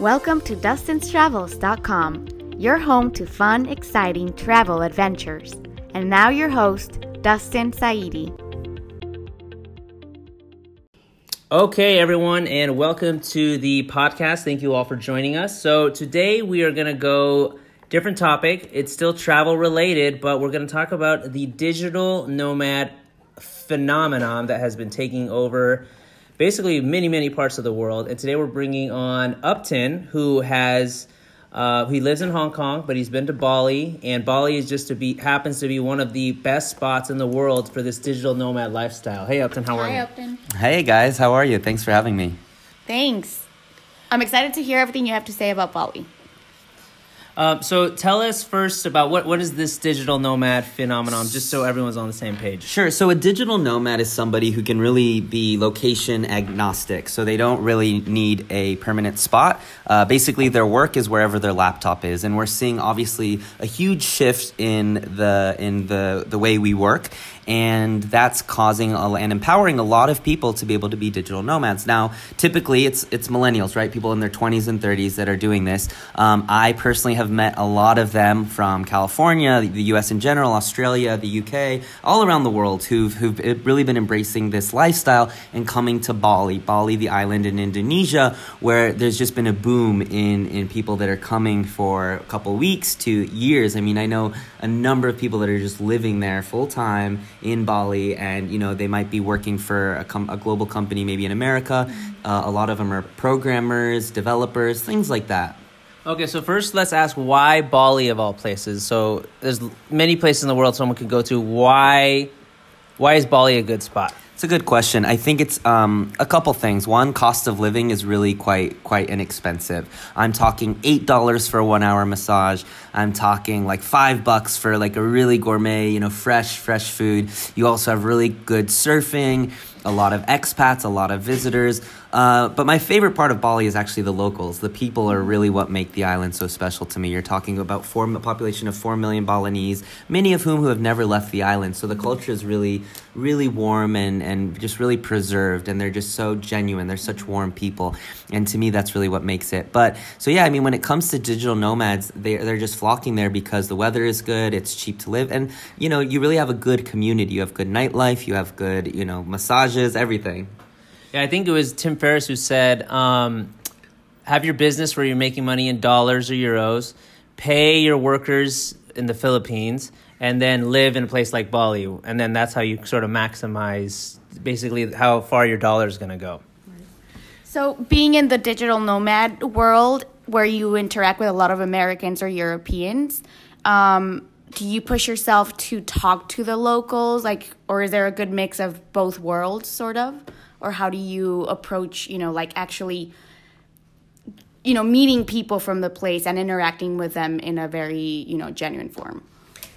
Welcome to Dustin'sTravels.com, your home to fun, exciting travel adventures. And now, your host, Dustin Saidi. Okay, everyone, and welcome to the podcast. Thank you all for joining us. So, today we are going to go different topic. It's still travel related, but we're going to talk about the digital nomad phenomenon that has been taking over basically many, many parts of the world. And today we're bringing on Upton, who has. Uh, he lives in Hong Kong, but he's been to Bali, and Bali is just to be happens to be one of the best spots in the world for this digital nomad lifestyle. Hey, Upton, how are Hi, you? Upton. Hey guys, how are you? Thanks for having me. Thanks. I'm excited to hear everything you have to say about Bali. Um, so tell us first about what what is this digital nomad phenomenon, just so everyone's on the same page. Sure. So a digital nomad is somebody who can really be location agnostic. So they don't really need a permanent spot. Uh, basically, their work is wherever their laptop is, and we're seeing obviously a huge shift in the in the the way we work. And that's causing and empowering a lot of people to be able to be digital nomads. Now, typically, it's it's millennials, right? People in their twenties and thirties that are doing this. Um, I personally have met a lot of them from California, the U.S. in general, Australia, the U.K., all around the world who've who've really been embracing this lifestyle and coming to Bali, Bali, the island in Indonesia, where there's just been a boom in in people that are coming for a couple weeks to years. I mean, I know a number of people that are just living there full time in Bali, and you know they might be working for a, com- a global company, maybe in America. Uh, a lot of them are programmers, developers, things like that. Okay, so first let's ask why Bali of all places. So there's many places in the world someone could go to. Why why is Bali a good spot? It's a good question. I think it's um, a couple things. One, cost of living is really quite quite inexpensive. I'm talking eight dollars for a one hour massage. I'm talking like five bucks for like a really gourmet, you know, fresh fresh food. You also have really good surfing. A lot of expats, a lot of visitors. Uh, but my favorite part of Bali is actually the locals. The people are really what make the island so special to me. You're talking about four a population of four million Balinese, many of whom who have never left the island. So the culture is really, really warm and and just really preserved, and they're just so genuine. They're such warm people, and to me, that's really what makes it. But so yeah, I mean, when it comes to digital nomads, they they're just flocking there because the weather is good, it's cheap to live, and you know, you really have a good community. You have good nightlife, you have good, you know, massages, everything. Yeah, I think it was Tim Ferriss who said, um, have your business where you're making money in dollars or euros, pay your workers in the Philippines, and then live in a place like Bali. And then that's how you sort of maximize basically how far your dollar is going to go. So, being in the digital nomad world where you interact with a lot of Americans or Europeans, um, do you push yourself to talk to the locals like or is there a good mix of both worlds sort of or how do you approach you know like actually you know meeting people from the place and interacting with them in a very you know genuine form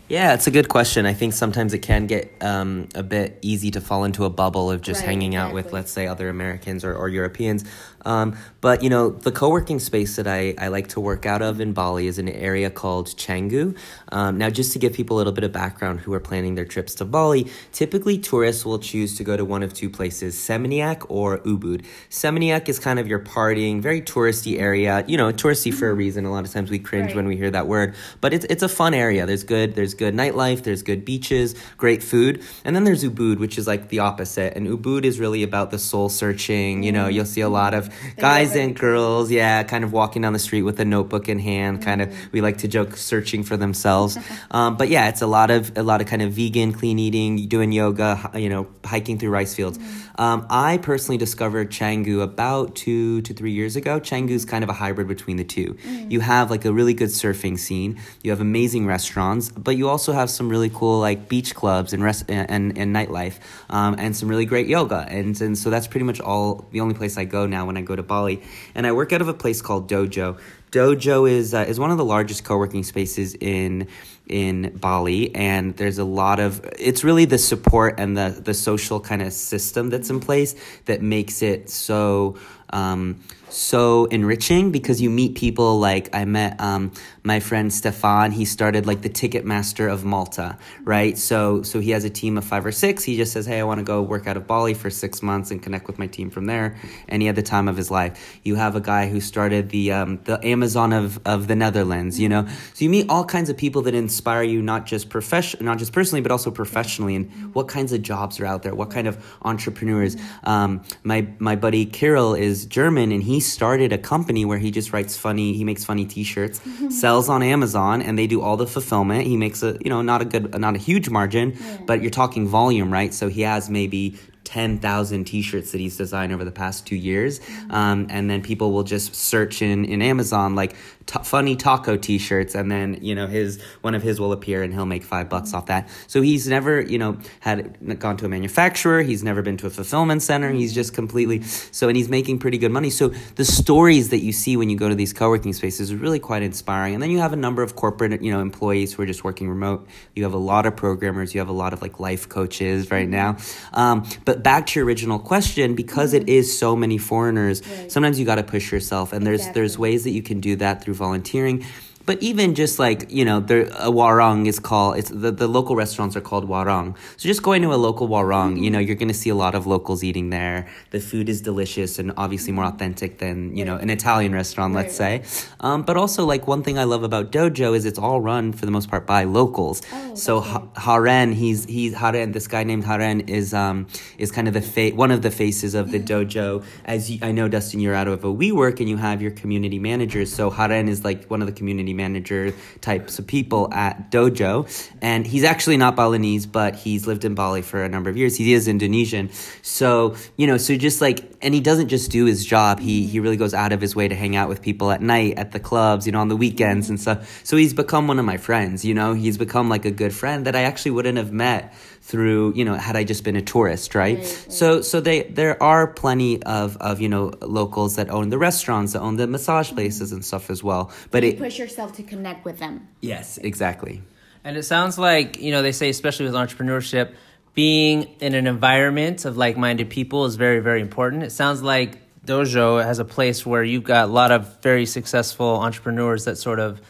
Yeah, it's a good question. I think sometimes it can get um, a bit easy to fall into a bubble of just Right, hanging out with, let's say, other Americans or, or Europeans. Um, but, you know, the co working space that I, I like to work out of in Bali is an area called Canggu. Um, now, just to give people a little bit of background who are planning their trips to Bali, typically tourists will choose to go to one of two places, Seminyak or Ubud. Seminyak is kind of your partying, very touristy area. You know, touristy for a reason. A lot of times we cringe Right. when we hear that word, but it's it's a fun area. There's good there's good nightlife, there's good beaches, great food, and then there's Ubud, which is like the opposite. And Ubud is really about the soul searching. You know, you'll see a lot of guys and girls, yeah, kind of walking down the street with a notebook in hand. Kind of we like to joke searching for themselves, um, but yeah, it's a lot of a lot of kind of vegan, clean eating, doing yoga, you know, hiking through rice fields. Um, I personally discovered Canggu about two to three years ago. Canggu's kind of a hybrid between the two. You have like a really good surfing scene. You have amazing restaurants, but you also have some really cool like beach clubs and rest and and, and nightlife, um, and some really great yoga. And and so that's pretty much all the only place I go now when I go to Bali. And I work out of a place called Dojo. Dojo is uh, is one of the largest co-working spaces in in Bali, and there's a lot of. It's really the support and the the social kind of system that's in place that makes it so. Um, so enriching because you meet people like I met um, my friend Stefan. He started like the Ticketmaster of Malta, right? So so he has a team of five or six. He just says, "Hey, I want to go work out of Bali for six months and connect with my team from there." And he had the time of his life. You have a guy who started the um, the Amazon of, of the Netherlands. You know, so you meet all kinds of people that inspire you, not just profession, not just personally, but also professionally. And what kinds of jobs are out there? What kind of entrepreneurs? Um, my my buddy Kirill is German, and he started a company where he just writes funny. He makes funny T-shirts, sells on Amazon, and they do all the fulfillment. He makes a you know not a good not a huge margin, but you're talking volume, right? So he has maybe 10,000 t-shirts that he's designed over the past two years. Um, and then people will just search in, in amazon like t- funny taco t-shirts and then you know his one of his will appear and he'll make five bucks off that. So he's never you know had gone to a manufacturer. He's never been to a fulfillment center. He's just completely so and he's making pretty good money. So the stories that you see when you go to these co-working spaces are really quite inspiring. And then you have a number of corporate you know employees who are just working remote. You have a lot of programmers. You have a lot of like life coaches right now. Um, but back to your original question because it is so many foreigners sometimes you got to push yourself and there's there's ways that you can do that through volunteering but even just like you know there a warung is called it's the, the local restaurants are called warung so just going to a local warung you know you're going to see a lot of locals eating there. The food is delicious and obviously more authentic than you know an italian restaurant let's say. Um, but also like one thing i love about dojo is it's all run for the most part by locals. So ha- haren he's he's haren this guy named haren is um is kind of the fa- one of the faces of the dojo. As you, i know dustin you're out of a WeWork and you have your community managers. So haren is like one of the community manager types of people at dojo. And he's actually not balinese but he's lived in bali for a number of years. He is indonesian. So you know so just like and he doesn't just do his job. He he really goes out of his way to hang out with people at night at the clubs you know on the weekends and stuff. So he's become one of my friends you know? He's become like a good friend that i actually wouldn't have met through you know had i just been a tourist right, so so they there are plenty of of you know locals that own the restaurants that own the massage mm-hmm. places and stuff as well but You it push yourself to connect with them. yes exactly And it sounds like, you know, they say, especially with entrepreneurship, being in an environment of like minded people is very, very important. It sounds like Dojo has a place where you've got a lot of very successful entrepreneurs that sort of,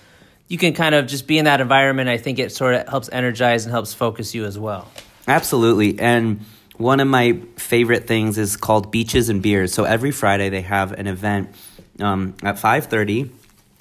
you can kind of just be in that environment. I think it sort of helps energize and helps focus you as well. Absolutely. And one of my favorite things is called Beaches and Beers. So every Friday they have an event um, at 5:30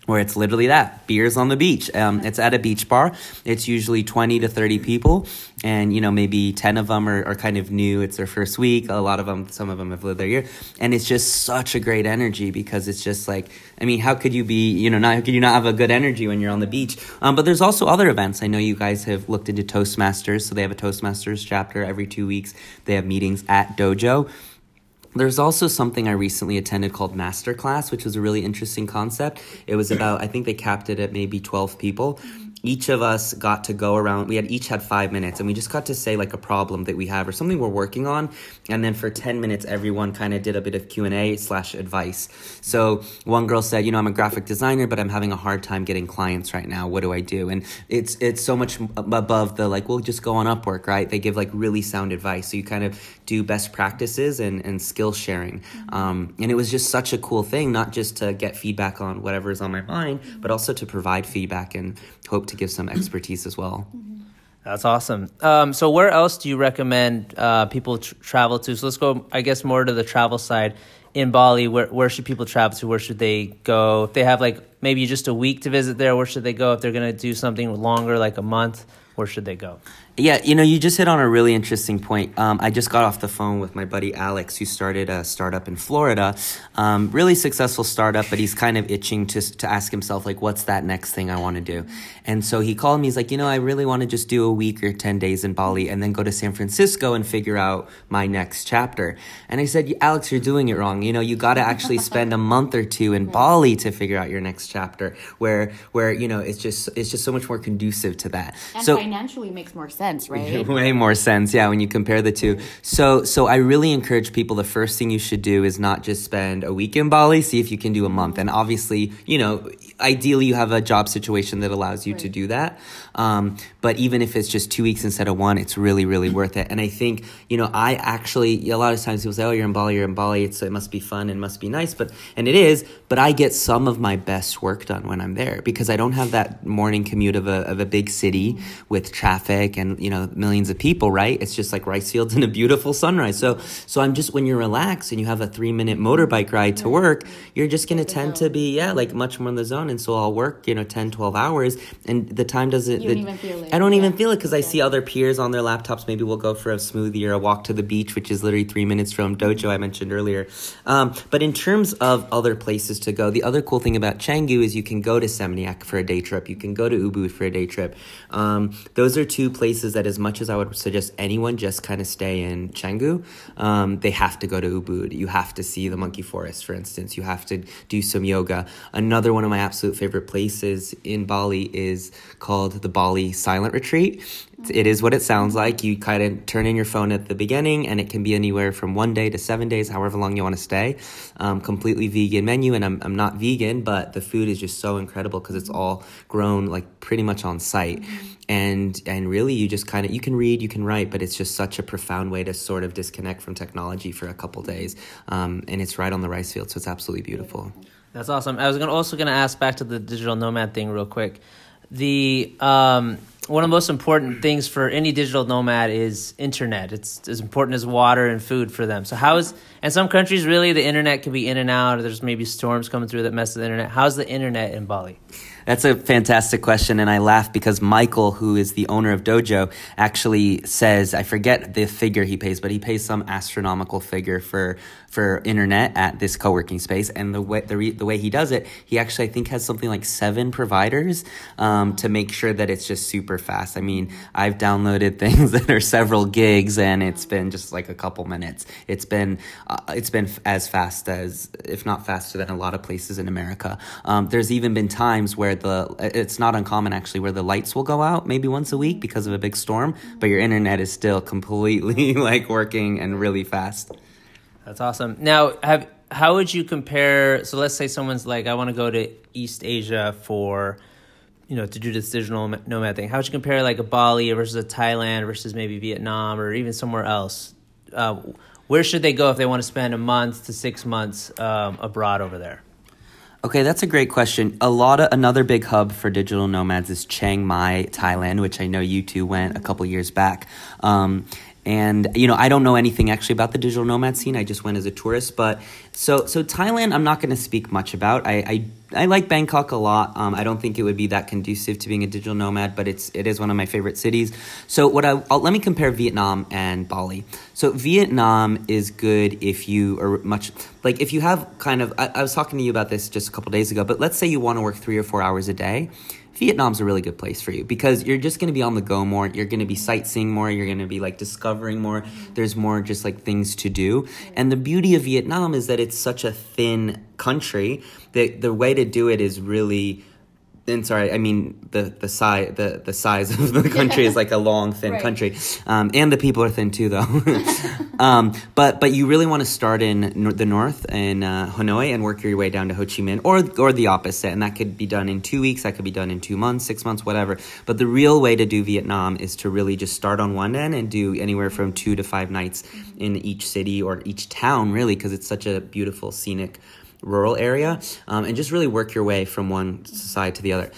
where it's literally that beers on the beach. Um, it's at a beach bar. It's usually 20 to 30 people, and you know maybe 10 of them are, are kind of new. It's their first week. A lot of them, some of them have lived there a year, and it's just such a great energy because it's just like I mean, how could you be you know not how could you not have a good energy when you're on the beach? Um, but there's also other events. I know you guys have looked into Toastmasters, so they have a Toastmasters chapter every two weeks. They have meetings at Dojo. There's also something I recently attended called Masterclass, which was a really interesting concept. It was about, I think they capped it at maybe 12 people. Each of us got to go around, we had each had five minutes, and we just got to say like a problem that we have or something we're working on. And then for 10 minutes, everyone kind of did a bit of Q&A slash advice. So one girl said, you know, I'm a graphic designer, but I'm having a hard time getting clients right now. What do I do? And it's, it's so much above the like, we'll just go on Upwork, right? They give like really sound advice. So you kind of do best practices and, and skill sharing. Um, and it was just such a cool thing, not just to get feedback on whatever is on my mind, but also to provide feedback and hope to give some expertise as well. That's awesome. Um, so, where else do you recommend uh, people tr- travel to? So, let's go, I guess, more to the travel side. In Bali, where, where should people travel to? Where should they go? If they have like maybe just a week to visit there, where should they go? If they're going to do something longer, like a month, where should they go? Yeah, you know, you just hit on a really interesting point. Um, I just got off the phone with my buddy Alex, who started a startup in Florida. Um, really successful startup, but he's kind of itching to to ask himself like, what's that next thing I want to do? And so he called me. He's like, you know, I really want to just do a week or ten days in Bali, and then go to San Francisco and figure out my next chapter. And I said, Alex, you're doing it wrong. You know, you got to actually spend a month or two in Bali to figure out your next chapter, where where you know it's just it's just so much more conducive to that. And so financially makes more sense, right? way more sense yeah when you compare the two. So so i really encourage people the first thing you should do is not just spend a week in bali see if you can do a month. Mm-hmm. And obviously you know ideally you have a job situation that allows you to do that um, but even if it's just two weeks instead of one it's really really worth it. And i think you know i actually a lot of times people say oh you're in bali you're in bali it's, it must be fun and must be nice but and it is but i get some of my best work done when i'm there because i don't have that morning commute of a, of a big city with traffic and you know millions of people right? It's just like rice fields and a beautiful sunrise. So so i'm just when you're relaxed and you have a three minute motorbike ride to work you're just going to tend to be yeah like much more in the zone. And so I'll work, you know, 10, 12 hours and the time doesn't. Even feel it. I don't even feel it because I see other peers on their laptops. Maybe we'll go for a smoothie or a walk to the beach, which is literally three minutes from Dojo, I mentioned earlier. Um, but in terms of other places to go, the other cool thing about Canggu is you can go to Seminyak for a day trip. You can go to Ubud for a day trip. Um, those are two places that, as much as I would suggest anyone just kind of stay in Canggu, um, they have to go to Ubud. You have to see the monkey forest, for instance. You have to do some yoga. Another one of my absolute favorite places in Bali is called the Bali Silent Retreat. It is what it sounds like. You kind of turn in your phone at the beginning, and it can be anywhere from one day to seven days, however long you want to stay. Um, completely vegan menu, and I'm, I'm not vegan, but the food is just so incredible because it's all grown like pretty much on site. And and really, you just kind of you can read, you can write, but it's just such a profound way to sort of disconnect from technology for a couple days. Um, and it's right on the rice field, so it's absolutely beautiful. That's awesome. I was gonna, also going to ask back to the digital nomad thing real quick. The um, one of the most important things for any digital nomad is internet. It's as important as water and food for them. So how is and some countries really the internet can be in and out. Or there's maybe storms coming through that mess with the internet. How's the internet in Bali? That's a fantastic question, and I laugh because Michael, who is the owner of Dojo, actually says I forget the figure he pays, but he pays some astronomical figure for for internet at this co-working space. And the way the, re, the way he does it, he actually I think has something like seven providers um, to make sure that it's just super fast. I mean, I've downloaded things that are several gigs, and it's been just like a couple minutes. It's been uh, it's been as fast as, if not faster than a lot of places in America. Um, there's even been times where the it's not uncommon actually where the lights will go out maybe once a week because of a big storm, but your internet is still completely like working and really fast. That's awesome. Now, have how would you compare? So let's say someone's like, I want to go to East Asia for, you know, to do this digital nomad thing. How would you compare like a Bali versus a Thailand versus maybe Vietnam or even somewhere else? Uh, where should they go if they want to spend a month to six months um, abroad over there? Okay, that's a great question. A lot of another big hub for digital nomads is Chiang Mai, Thailand, which I know you two went a couple years back. Um, and you know, I don't know anything actually about the digital nomad scene. I just went as a tourist, but so so Thailand, I'm not going to speak much about. I, I I like Bangkok a lot. Um, I don't think it would be that conducive to being a digital nomad, but it's it is one of my favorite cities. So what I I'll, let me compare Vietnam and Bali. So Vietnam is good if you are much like if you have kind of. I, I was talking to you about this just a couple days ago, but let's say you want to work three or four hours a day. Vietnam's a really good place for you because you're just going to be on the go more. You're going to be sightseeing more. You're going to be like discovering more. There's more just like things to do. And the beauty of Vietnam is that it's such a thin country that the way to do it is really and sorry, I mean the the size the, the size of the country is like a long thin Right. country, um, and the people are thin too though. um, but but you really want to start in nor- the north in uh, Hanoi and work your way down to Ho Chi Minh, or or the opposite, and that could be done in two weeks. That could be done in two months, six months, whatever. But the real way to do Vietnam is to really just start on one end and do anywhere from two to five nights in each city or each town, really, because it's such a beautiful scenic rural area um, and just really work your way from one side to the other.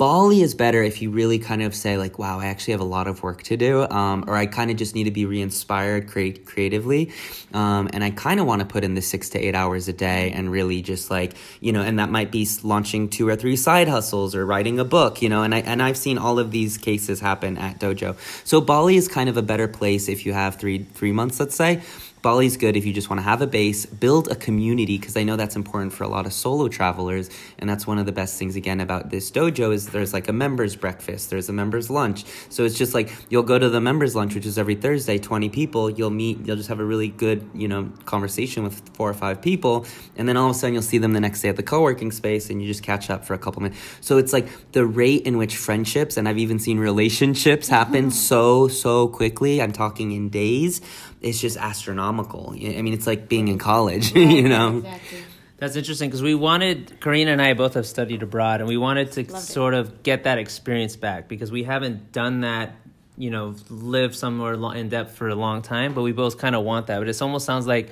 Bali is better if you really kind of say like, "Wow, I actually have a lot of work to do," um, or I kind of just need to be re-inspired create creatively, um, and I kind of want to put in the six to eight hours a day and really just like you know, and that might be launching two or three side hustles or writing a book, you know, and I and I've seen all of these cases happen at Dojo. So Bali is kind of a better place if you have three three months, let's say. Bali's good if you just want to have a base, build a community, because I know that's important for a lot of solo travelers. And that's one of the best things, again, about this dojo is there's like a members breakfast, there's a members lunch. So it's just like you'll go to the members lunch, which is every Thursday, 20 people, you'll meet, you'll just have a really good, you know, conversation with four or five people. And then all of a sudden you'll see them the next day at the co working space and you just catch up for a couple minutes. So it's like the rate in which friendships, and I've even seen relationships happen so, so quickly. I'm talking in days it's just astronomical. I mean, it's like being in college, you know. Exactly. That's interesting because we wanted Karina and I both have studied abroad, and we wanted to Loved it. sort of get that experience back because we haven't done that. You know, live somewhere in depth for a long time, but we both kind of want that. But it almost sounds like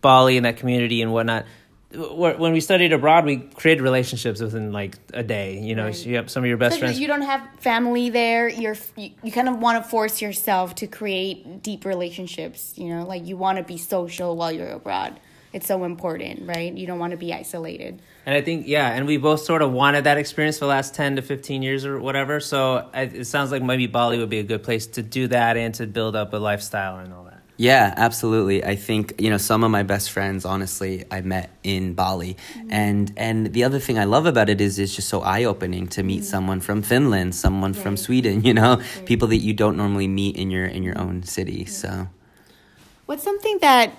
Bali and that community and whatnot. Wh- When we studied abroad, we created relationships within like a day. You know, Right. you have some of your best friends. you don't have family there. You're you, you kind of want to force yourself to create deep relationships. You know, like you want to be social while you're abroad. It's so important, right? You don't want to be isolated. And I think, yeah, and we both sort of wanted that experience for the last 10 to 15 years or whatever. So it sounds like maybe Bali would be a good place to do that and to build up a lifestyle and all that. Yeah, absolutely. I think you know some of my best friends. Honestly, I met in Bali, mm-hmm. and and the other thing I love about it is it's just so eye opening to meet mm-hmm. someone from Finland, someone from Sweden. You know, people that you don't normally meet in your in your own city. So. What's something that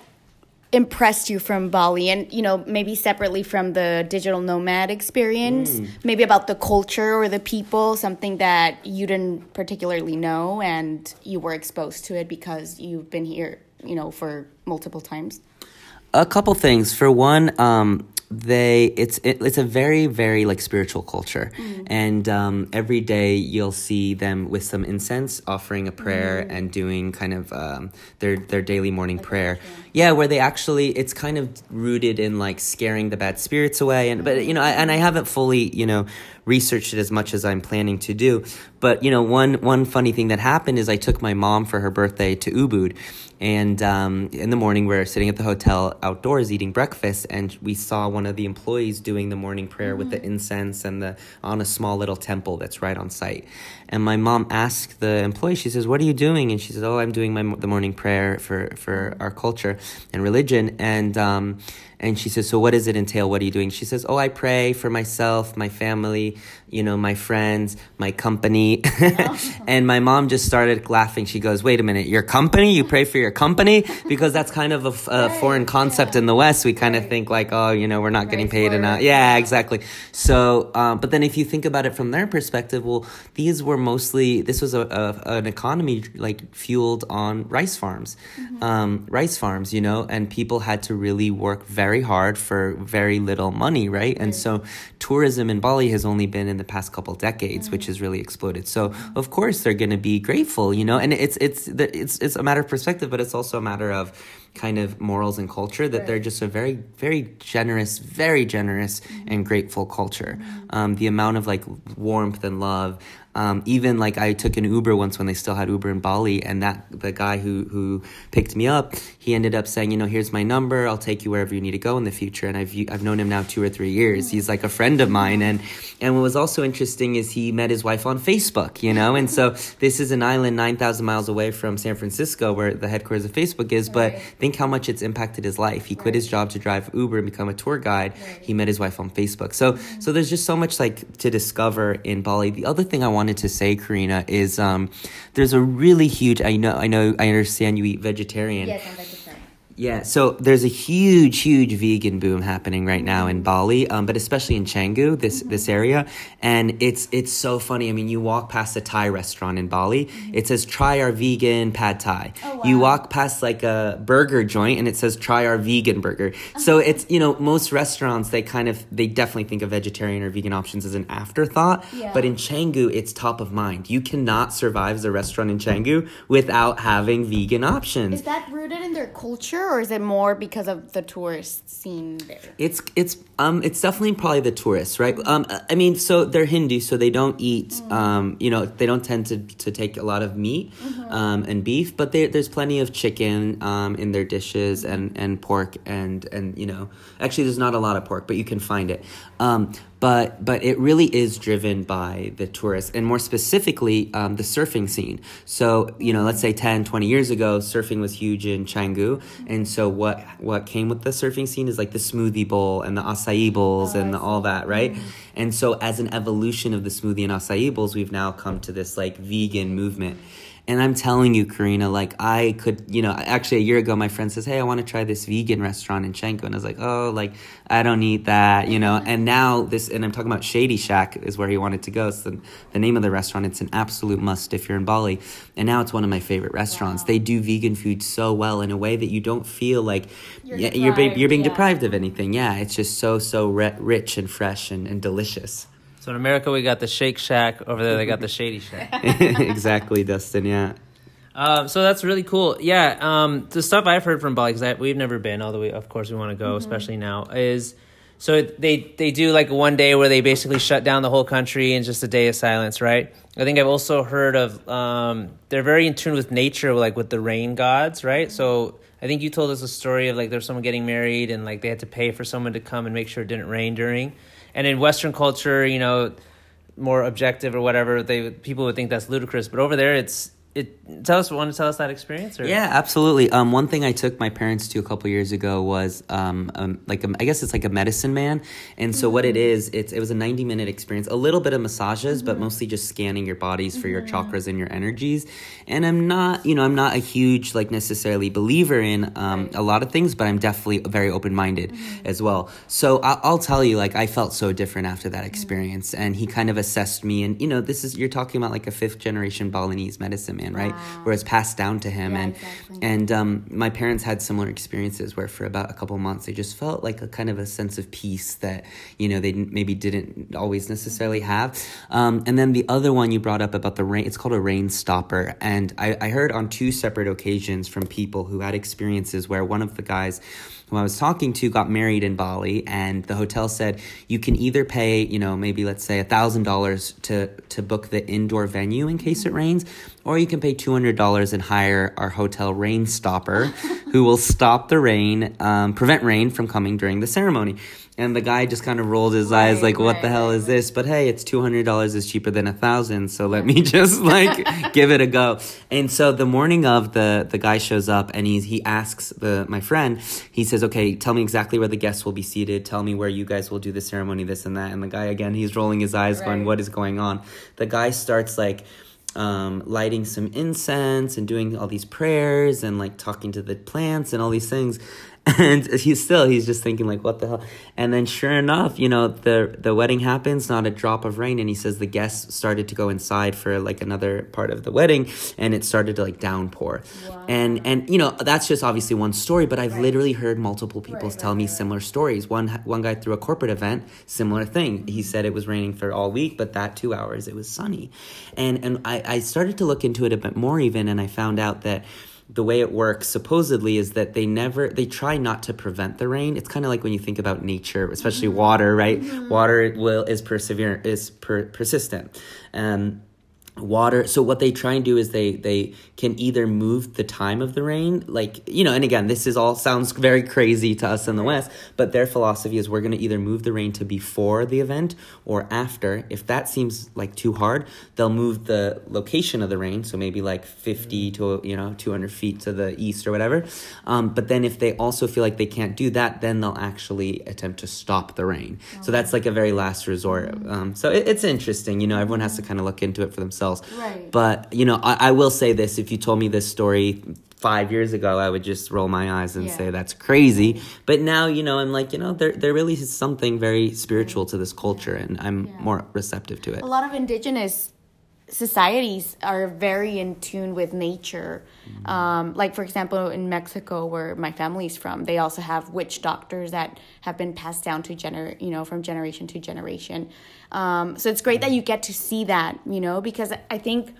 impressed you from Bali and you know maybe separately from the digital nomad experience maybe about the culture or the people something that you didn't particularly know and you were exposed to it because you've been here you know for multiple times A couple things. For one, um, they it's it, it's a very very like spiritual culture, and um, every day you'll see them with some incense, offering a prayer and doing kind of um, their their daily morning prayer. Yeah, where they actually it's kind of rooted in like scaring the bad spirits away, and but you know, I, and I haven't fully you know researched it as much as I'm planning to do. But you know, one one funny thing that happened is I took my mom for her birthday to Ubud, and um, in the morning we're sitting at the hotel outdoors eating breakfast, and we saw one of the employees doing the morning prayer with the incense and the on a small little temple that's right on site. And my mom asked the employee, she says, "What are you doing?" And she says, "Oh, I'm doing my the morning prayer for for our culture and religion." And um, and she says, "So what does it entail? What are you doing?" She says, "Oh, I pray for myself, my family, you know, my friends, my company." and my mom just started laughing. She goes, "Wait a minute, your company? You pray for your company?" Because that's kind of a, f- a foreign concept in the West. We kind of think like, "Oh, you know, we're not getting paid enough." Yeah, exactly. So, um, but then if you think about it from their perspective, well, these were mostly this was a, a an economy like fueled on rice farms, um, rice farms, you know, and people had to really work very hard for very little money, right? And so, tourism in Bali has only been in the past couple decades, which mm. has really exploded. So, of course, they're going to be grateful, you know, and it's it's it's it's a matter of perspective, but it's also a matter of kind of morals and culture that they're just a very very generous very generous mm-hmm. and grateful culture. Mm-hmm. Um, the amount of like warmth and love um, even like I took an Uber once when they still had Uber in Bali, and that the guy who who picked me up, he ended up saying, you know, here's my number. I'll take you wherever you need to go in the future. And I've I've known him now two or three years. He's like a friend of mine, and and what was also interesting is he met his wife on Facebook, you know. And so this is an island nine thousand miles away from San Francisco, where the headquarters of Facebook is. But think how much it's impacted his life. He quit his job to drive Uber and become a tour guide. He met his wife on Facebook. So so there's just so much like to discover in Bali. The other thing I wanted to say, Karina, is um, there's a really huge. I know I know I understand you eat vegetarian. I'm vegetarian. Yeah, so there's a huge, huge vegan boom happening right now in mm-hmm. Bali, um, but especially in Canggu, this mm-hmm. this area, and it's it's so funny. I mean, you walk past a Thai restaurant in Bali, mm-hmm. it says "Try our vegan pad Thai." Oh, wow. You walk past like a burger joint, and it says "Try our vegan burger." Uh-huh. So it's you know most restaurants they kind of they definitely think of vegetarian or vegan options as an afterthought, Yeah. but in Canggu it's top of mind. You cannot survive as a restaurant in Canggu without having vegan options. Is that rooted in their culture or is it more because of the tourist scene there? It's it's um it's definitely probably the tourists, right? Um, I mean, so they're Hindu, so they don't eat um you know they don't tend to to take a lot of meat um and beef, but there there's plenty of chicken um in their dishes and and pork and and you know actually there's not a lot of pork, but you can find it. Um, but but it really is driven by the tourists and more specifically um, the surfing scene. So you know let's say 10 20 years ago surfing was huge in Canggu and so what what came with the surfing scene is like the smoothie bowl and the acai bowls and the, all that right? And so as an evolution of the smoothie and acai bowls we've now come to this like vegan movement And I'm telling you, Karina, like I could, you know, actually a year ago, my friend says, "Hey, I want to try this vegan restaurant in Canggu," and I was like, "Oh, like I don't eat that," you know. And now this, and I'm talking about Shady Shack is where he wanted to go. It's the, the name of the restaurant. It's an absolute must if you're in Bali. And now it's one of my favorite restaurants. Wow. They do vegan food so well in a way that you don't feel like You're yeah, you're, you're being yeah. deprived of anything. Yeah, it's just so so ri- rich and fresh and, and delicious. So in America, we got the Shake Shack. Over there, they got the Shady Shack. exactly, Dustin. Yeah. Um, so that's really cool. Yeah, um, the stuff I've heard from Bali because we've never been, although we, of course we want to go, especially now. Is so they they do like one day where they basically shut down the whole country and just a day of silence, right? I think I've also heard of um, they're very in tune with nature, like with the rain gods, right? So I think you told us a story of like there's someone getting married and like they had to pay for someone to come and make sure it didn't rain during. And in Western culture, you know, more objective or whatever, they people would think that's ludicrous. But over there, it's it. Tell us, want to tell us that experience? Or? Yeah, absolutely. Um, one thing I took my parents to a couple years ago was um, um like a, I guess it's like a medicine man, and so what it is, it's it was a ninety minute experience, a little bit of massages, but mostly just scanning your bodies for your chakras and your energies. And I'm not, you know, I'm not a huge like necessarily believer in um, a lot of things, but I'm definitely very open minded as well. So I- I'll tell you, like I felt so different after that experience, and he kind of assessed me, and you know, this is you're talking about like a fifth generation Balinese medicine man, right? Wow. Where it's passed down to him, Yeah, and exactly. and um, my parents had similar experiences where for about a couple months they just felt like a kind of a sense of peace that you know they maybe didn't always necessarily have. Um, and then the other one you brought up about the rain, it's called a rain stopper, and I, I heard on two separate occasions from people who had experiences where one of the guys who I was talking to got married in Bali, and the hotel said you can either pay, you know, maybe let's say a thousand dollars to to book the indoor venue in case it rains, or you can pay two hundred dollars and hire our hotel rain stopper, who will stop the rain, um, prevent rain from coming during the ceremony. And the guy just kind of rolled his eyes, like, "What right, the hell right, is this?" But hey, it's two hundred dollars is cheaper than a thousand, so let me just like give it a go. And so the morning of the the guy shows up and he he asks the my friend, he says, "Okay, tell me exactly where the guests will be seated. Tell me where you guys will do the ceremony, this and that." And the guy again, he's rolling his eyes, going, "What is going on?" The guy starts like um, lighting some incense and doing all these prayers and like talking to the plants and all these things. And he's still he's just thinking like what the hell. And then sure enough, you know the the wedding happens, not a drop of rain. And he says the guests started to go inside for like another part of the wedding, and it started to like downpour. And and you know that's just obviously one story, but I've literally heard multiple people Right, tell right, me right, similar stories. One one guy through a corporate event, similar thing. He mm-hmm. said it was raining for all week, but that two hours it was sunny, and and I, I started to look into it a bit more even, and I found out that the way it works supposedly is that they never they try not to prevent the rain. It's kind of like when you think about nature, especially water, right? Water will is perseverant is per, persistent. Um, water so what they try and do is they they can either move the time of the rain like you know and again this is all sounds very crazy to us in the west but their philosophy is we're going to either move the rain to before the event or after. If that seems like too hard they'll move the location of the rain so maybe like 50 to you know 200 feet to the east or whatever. Um, but then if they also feel like they can't do that then they'll actually attempt to stop the rain. So that's like a very last resort. Um, so it, it's interesting you know everyone has to kind of look into it for themselves Right. but you know I, I will say this if you told me this story five years ago i would just roll my eyes and Yeah. say that's crazy but now you know i'm like you know there, there really is something very spiritual to this culture and i'm Yeah. more receptive to it a lot of indigenous societies are very in tune with nature. Um, like for example, in Mexico, where my family's from, they also have witch doctors that have been passed down to gener, you know, from generation to generation. Um, so it's great that you get to see that, you know, because I think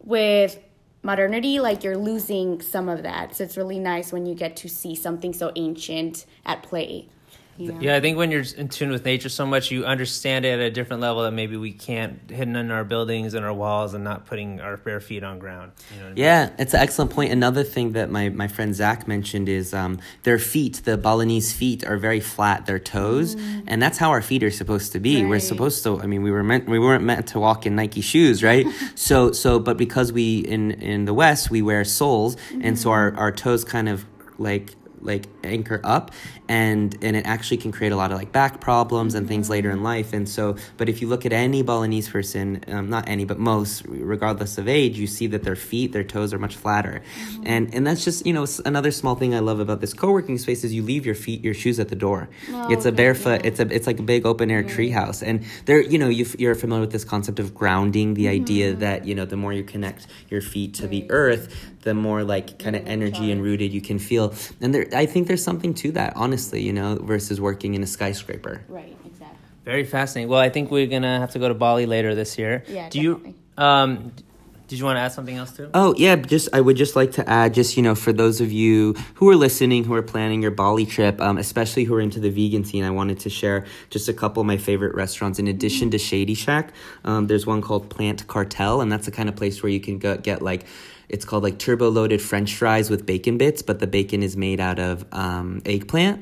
with modernity, like you're losing some of that. So it's really nice when you get to see something so ancient at play. You know? Yeah, I think when you're in tune with nature so much, you understand it at a different level that maybe we can't hidden in our buildings and our walls and not putting our bare feet on ground. You know what I mean? Yeah, it's an excellent point. Another thing that my, my friend Zach mentioned is um, their feet, the Balinese feet, are very flat, their toes, and that's how our feet are supposed to be. We're supposed to. I mean, we were meant we weren't meant to walk in Nike shoes, right? so so, but because we in in the West we wear soles, and so our our toes kind of like like anchor up and and it actually can create a lot of like back problems and things later in life. And so but if you look at any balinese person um, not any but most regardless of age you see that their feet their toes are much flatter. And and that's just you know another small thing i love about this co-working space is you leave your feet your shoes at the door. Oh, it's a barefoot yeah. it's a it's like a big open air tree house and there you know you you're familiar with this concept of grounding the idea Mm-hmm. that you know the more you connect your feet to the earth the more like kind of energy and rooted you can feel and there i think there's something to that honestly you know versus working in a skyscraper Right, exactly. Very fascinating. Well, I think we're gonna have to go to Bali later this year. Yeah, Do you? Um, did you want to add something else too? Oh yeah, just I would just like to add, just you know, for those of you who are listening, who are planning your Bali trip, um, especially who are into the vegan scene, I wanted to share just a couple of my favorite restaurants. In addition to Shady Shack, um, there's one called Plant Cartel, and that's the kind of place where you can go get like. It's called like turbo loaded French fries with bacon bits, but the bacon is made out of um, eggplant.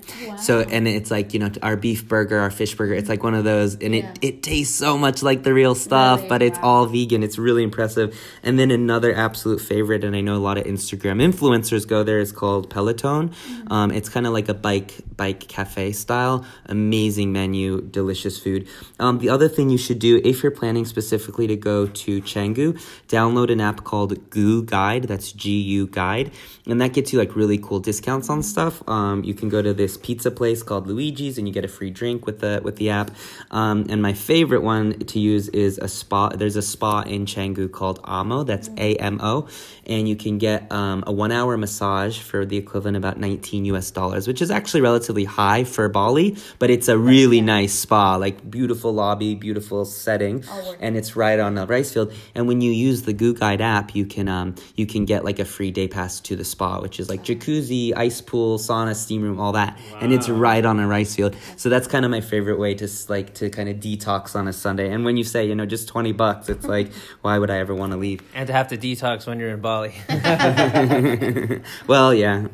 So and it's like you know our beef burger, our fish burger. It's like one of those, and Yeah. it it tastes so much like the real stuff, Really? but it's Wow. all vegan. It's really impressive. And then another absolute favorite, and I know a lot of Instagram influencers go there, is called Peloton. Mm-hmm. Um, it's kind of like a bike bike cafe style. Amazing menu, delicious food. Um, the other thing you should do if you're planning specifically to go to Canggu, download an app called Gu Guide. That's G U Guide, and that gets you like really cool discounts on stuff. Um, you can go to this pizza place called Luigi's, and you get a free drink with the with the app. Um, and my favorite one to use is a spa. There's a spa in Canggu called Amo. That's A M O, and you can get um, a one hour massage for the equivalent of about 19 US dollars, which is actually relatively high for Bali, but it's a really nice spa, like beautiful lobby, beautiful setting, and it's right on a rice field. And when you use the Gu Guide app, you can um, you can get like a free day pass to the spa, which is like jacuzzi, ice pool, sauna, steam room, all that, and it's right on a rice field. So that's kind of my favorite way to like to kind of detox on a Sunday. And when you say you know just 20 bucks, it's like why would I ever want to leave? And to have to detox when you're in Bali. well, yeah.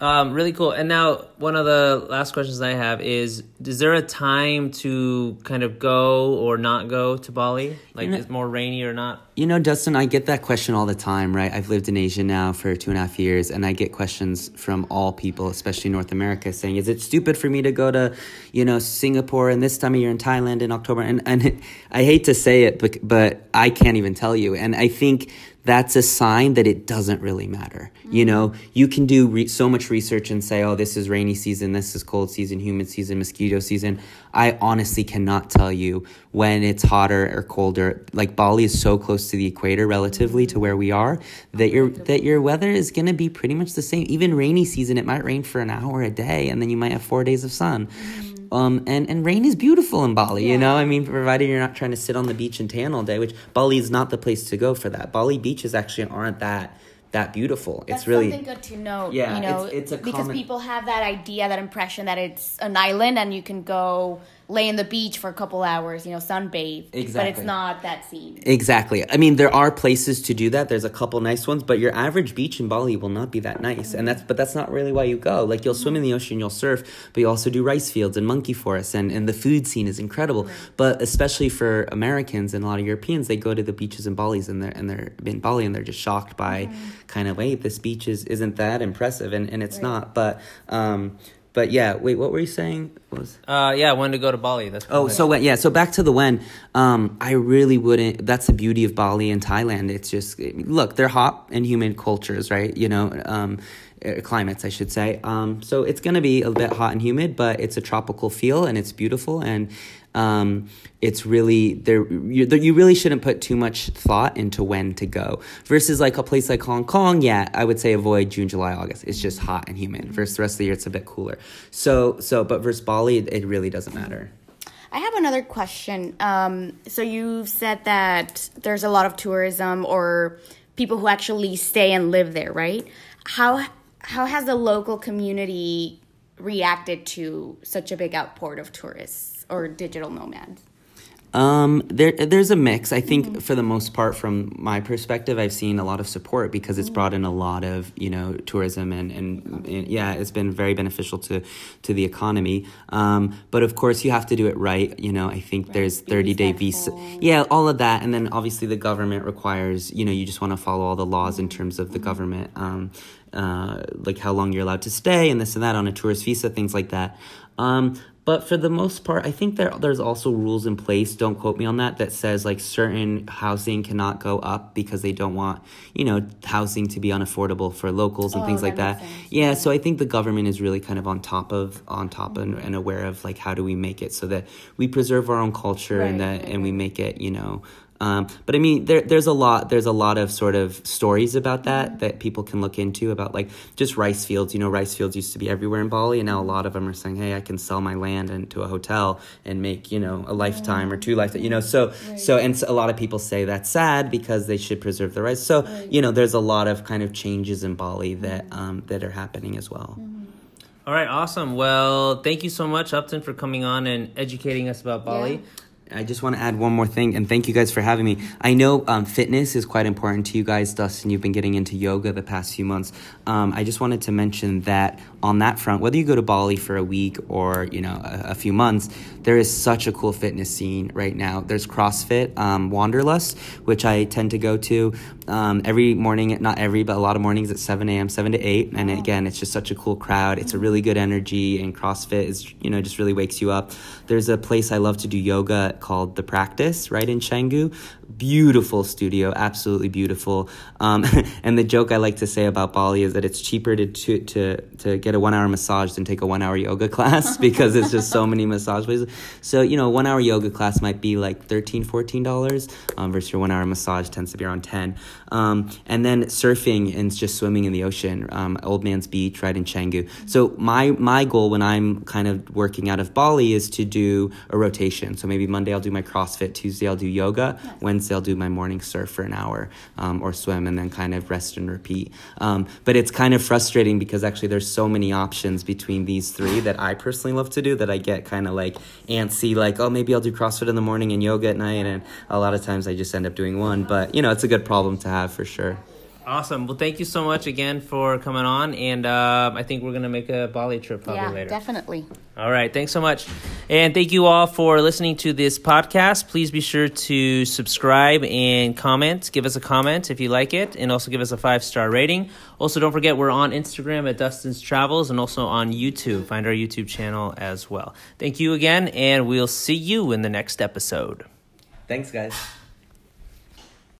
Um, really cool. And now, one of the last questions I have is: Is there a time to kind of go or not go to Bali? Like, You know- is it more rainy or not? You know, Dustin, I get that question all the time, right? I've lived in Asia now for two and a half years, and I get questions from all people, especially North America, saying, "Is it stupid for me to go to, you know, Singapore and this time of year in Thailand in October?" And and I hate to say it, but but I can't even tell you. And I think that's a sign that it doesn't really matter. You know, you can do re- so much research and say, "Oh, this is rainy season, this is cold season, humid season, mosquito season." I honestly cannot tell you when it's hotter or colder. Like Bali is so close to the equator relatively to where we are that your that your weather is going to be pretty much the same. Even rainy season, it might rain for an hour a day, and then you might have four days of sun. Um, and, and rain is beautiful in Bali, you know? I mean, provided you're not trying to sit on the beach and tan all day, which Bali is not the place to go for that. Bali beaches actually aren't that that beautiful. That's it's really something good to know. Yeah, you know, it's- it's a because common- people have that idea, that impression that it's an island and you can go lay in the beach for a couple hours, you know, sunbathe. But it's not that scene. Exactly. I mean, there are places to do that. There's a couple nice ones, but your average beach in Bali will not be that nice. And that's but that's not really why you go. Like you'll swim in the ocean, you'll surf, but you also do rice fields and monkey forests and, and the food scene is incredible. But especially for Americans and a lot of Europeans, they go to the beaches in Bali's and they're and they're in Bali and they're just shocked by kind of wait, this beach is isn't that impressive and, and it's Right. not. But um but yeah, wait, what were you saying? What was Uh, yeah, when to go to Bali? That's Oh, so when, yeah, so back to the when. Um, I really wouldn't. That's the beauty of Bali and Thailand. It's just look, they're hot and humid cultures, right? You know, um, uh, climates, I should say. Um, so it's gonna be a bit hot and humid, but it's a tropical feel and it's beautiful and um, it's really there. You, you really shouldn't put too much thought into when to go. Versus like a place like Hong Kong, yeah, I would say avoid June, July, August. It's just hot and humid. Versus the rest of the year, it's a bit cooler. So, so, but versus Bali, it, it really doesn't matter. I have another question. Um, so you've said that there's a lot of tourism or people who actually stay and live there, right? How how has the local community reacted to such a big outpour of tourists or digital nomads? Um, there, there's a mix. I think for the most part, from my perspective, I've seen a lot of support because it's brought in a lot of you know tourism and, and, and yeah, it's been very beneficial to to the economy. Um, but of course, you have to do it right. You know, I think there's 30 day visa, yeah, all of that, and then obviously the government requires you know you just want to follow all the laws in terms of the government. Um, uh, like how long you're allowed to stay and this and that on a tourist visa, things like that. Um, but for the most part, I think there there's also rules in place. Don't quote me on that. That says like certain housing cannot go up because they don't want you know housing to be unaffordable for locals and Oh, things like that that. sense. Yeah, so I think the government is really kind of on top of on top and, and aware of like how do we make it so that we preserve our own culture and Right, that right, and we make it you know. Um, but I mean, there, there's a lot. There's a lot of sort of stories about that that people can look into about like just rice fields. You know, rice fields used to be everywhere in Bali, and now a lot of them are saying, "Hey, I can sell my land into a hotel and make you know a lifetime or two lifetime." You know, so so and so a lot of people say that's sad because they should preserve the rice. So you know, there's a lot of kind of changes in Bali that um, that are happening as well. All right, awesome. Well, thank you so much, Upton, for coming on and educating us about Bali. Yeah. I just want to add one more thing, and thank you guys for having me. I know um, fitness is quite important to you guys, Dustin. You've been getting into yoga the past few months. Um, I just wanted to mention that on that front, whether you go to Bali for a week or you know a, a few months, there is such a cool fitness scene right now. There's CrossFit, um, Wanderlust, which I tend to go to um, every morning. Not every, but a lot of mornings at seven a.m., seven to eight. And again, it's just such a cool crowd. It's a really good energy, and CrossFit is you know just really wakes you up. There's a place I love to do yoga called The Practice, right in Canggu. Beautiful studio, absolutely beautiful. Um, and the joke I like to say about Bali is that it's cheaper to to to, to get a one hour massage than take a one hour yoga class because it's just so many massage places. So you know, a one hour yoga class might be like 13 dollars $14 um, versus your one hour massage tends to be around ten. Um, and then surfing and just swimming in the ocean, um, Old Man's Beach, right in Canggu. So my my goal when I'm kind of working out of Bali is to do a rotation. So maybe Monday I'll do my CrossFit, Tuesday I'll do yoga, Wednesday I'll do my morning surf for an hour um, or swim, and then kind of rest and repeat. Um, but it's kind of frustrating because actually there's so many options between these three that I personally love to do that I get kind of like antsy, like oh maybe I'll do CrossFit in the morning and yoga at night, and a lot of times I just end up doing one. But you know it's a good problem to have for sure. Awesome. Well, thank you so much again for coming on, and uh, I think we're gonna make a Bali trip probably yeah, later. definitely. All right. Thanks so much. And thank you all for listening to this podcast. Please be sure to subscribe and comment. Give us a comment if you like it, and also give us a five star rating. Also, don't forget we're on Instagram at Dustin's Travels and also on YouTube. Find our YouTube channel as well. Thank you again, and we'll see you in the next episode. Thanks, guys.